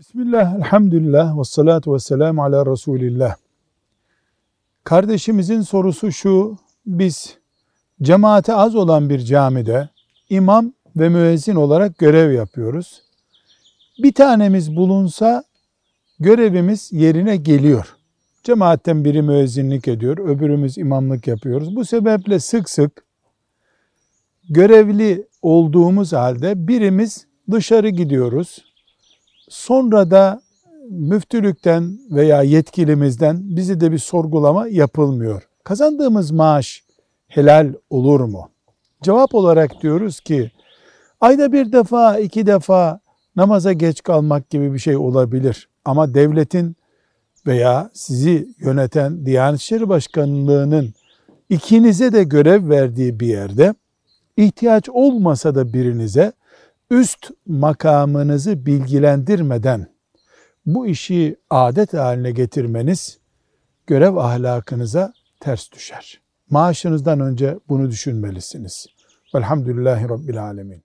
Bismillah, elhamdülillah, ve salatu ve selamu ala Resulillah. Kardeşimizin sorusu şu, biz cemaate az olan bir camide imam ve müezzin olarak görev yapıyoruz. Bir tanemiz bulunsa görevimiz yerine geliyor. Cemaatten biri müezzinlik ediyor, öbürümüz imamlık yapıyoruz. Bu sebeple sık sık görevli olduğumuz halde birimiz dışarı gidiyoruz. Sonra da müftülükten veya yetkilimizden bizi de bir sorgulama yapılmıyor. Kazandığımız maaş helal olur mu? Cevap olarak diyoruz ki ayda bir defa, iki defa namaza geç kalmak gibi bir şey olabilir. Ama devletin veya sizi yöneten Diyanet İşleri Başkanlığı'nın ikinize de görev verdiği bir yerde ihtiyaç olmasa da birinize üst makamınızı bilgilendirmeden bu işi adet haline getirmeniz görev ahlakınıza ters düşer. Maaşınızdan önce bunu düşünmelisiniz. Velhamdülillahi Rabbil Alemin.